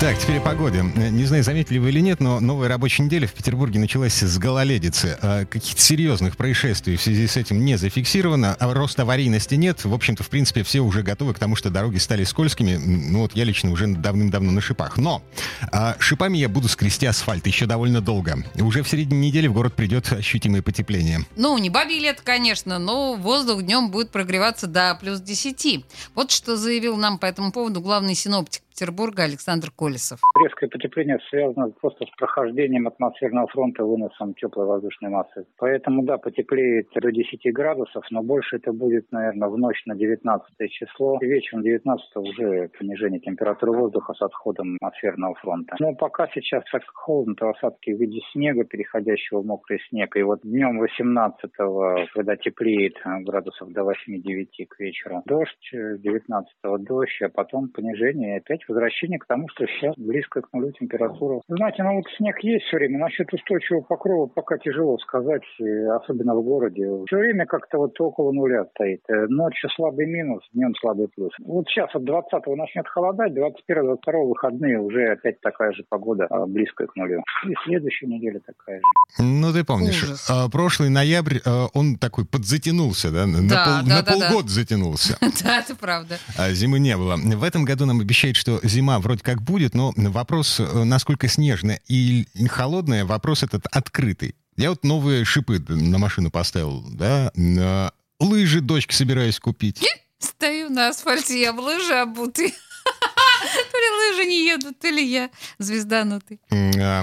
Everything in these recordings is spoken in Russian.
Так, теперь о погоде. Не знаю, заметили вы или нет, но новая рабочая неделя в Петербурге началась с гололедицы. А каких-то серьезных происшествий в связи с этим не зафиксировано, а роста аварийности нет. В общем-то, в принципе, все уже готовы к тому, что дороги стали скользкими. Ну вот я лично уже давным-давно на шипах. Но а, шипами я буду скрести асфальт еще довольно долго. Уже в середине недели в город придет ощутимое потепление. Ну, не бабий лет, конечно, но воздух днем будет прогреваться до плюс 10. Вот что заявил нам по этому поводу главный синоптик Петербурга Александр Колесов. Резкое потепление связано просто с прохождением атмосферного фронта выносом теплой воздушной массы. Поэтому, да, потеплеет до 10 градусов, но больше это будет, наверное, в ночь на 19 число. И вечером 19 уже понижение температуры воздуха с отходом атмосферного фронта. Но пока сейчас так холодно, то осадки в виде снега, переходящего в мокрый снег. И вот днем 18 когда теплеет градусов до 8-9 к вечеру, дождь, 19 дождь, а потом понижение опять возвращение к тому, что сейчас близко к нулю температура. Знаете, ну вот снег есть все время. Насчет устойчивого покрова пока тяжело сказать, особенно в городе. Все время как-то вот около нуля стоит. Э, ночью слабый минус, днем слабый плюс. Вот сейчас от 20-го начнет холодать, 21-22 выходные уже опять такая же погода, а, близкая к нулю. И следующая неделя такая же. Ну, ты помнишь, а, прошлый ноябрь, а, он такой подзатянулся, да? На, да, пол, да, на да, полгода да. затянулся. Да, это правда. А зимы не было. В этом году нам обещают, что зима вроде как будет, но вопрос, э, насколько снежная и холодная, вопрос этот открытый. Я вот новые шипы на машину поставил, да, лыжи дочке собираюсь купить. Стою на асфальте, я в лыжи обутый. Едут, то ли я звезданутый. А,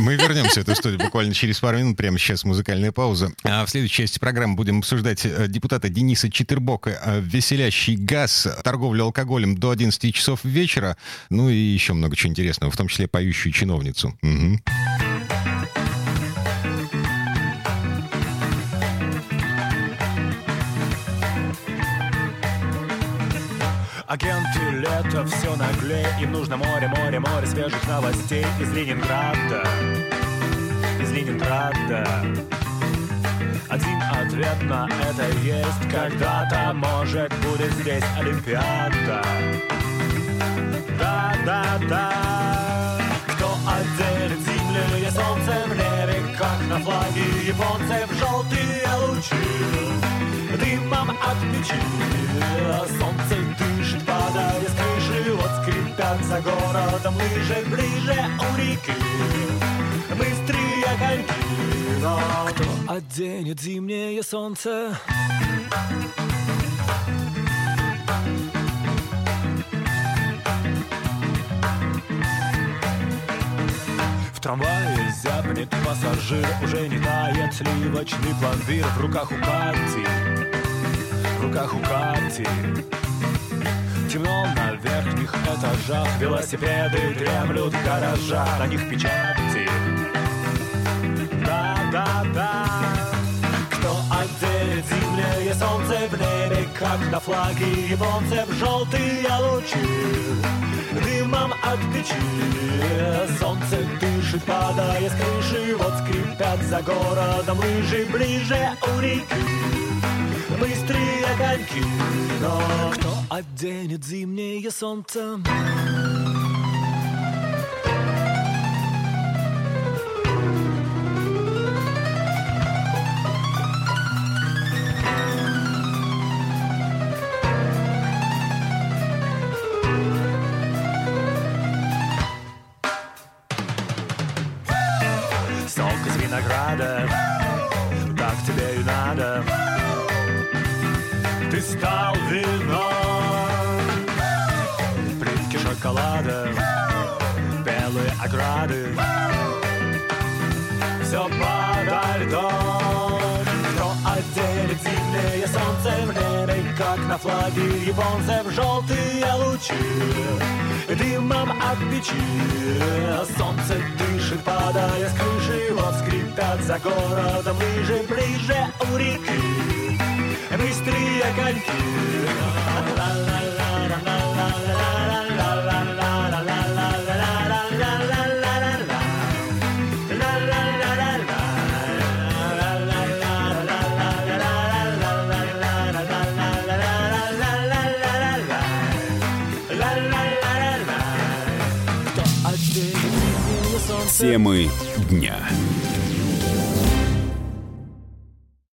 мы вернемся в эту студию буквально через пару минут. Прямо сейчас музыкальная пауза. А в следующей части программы будем обсуждать э, депутата Дениса Читербока э, «Веселящий газ», торговлю алкоголем до 11 часов вечера, ну и еще много чего интересного, в том числе поющую чиновницу. Угу. Агенты лето все наглее Им нужно море, море, море свежих новостей Из Ленинграда. Из Ленинграда. Один ответ на это есть Когда-то, может, будет здесь Олимпиада. Да, да, да. Кто отделит землю и солнце в небе на флаге японцев желтые лучи. Дымом от печи Солнце дышит, падая с крыши. Вот скрипят за городом лыжи Ближе у реки. Быстрые коньки Но кто оденет зимнее солнце? В трамвае зябнет пассажир Уже не тает сливочный пломбир. В руках у Кати В руках у Кати Темно на верхних этажах Велосипеды дремлют в гаражах. На них печати солнце в небе Как на флаге японцев желтые лучи. Дымом от печи. Солнце дышит, падая с крыши Вот скрипят за городом лыжи Ближе у реки. Быстрые коньки Но кто оденет зимнее солнце? Винограда Так тебе и надо. Ты стал вином. Плитки шоколада Белые ограды. Все подо льдом Кто отделит зимнее солнце в небе Как на флаге японцев желтые лучи Дымом от печи. Солнце дышит, падая с крыши Вот скрипят за городом лыжи Ближе у реки. Быстрые коньки Темы дня.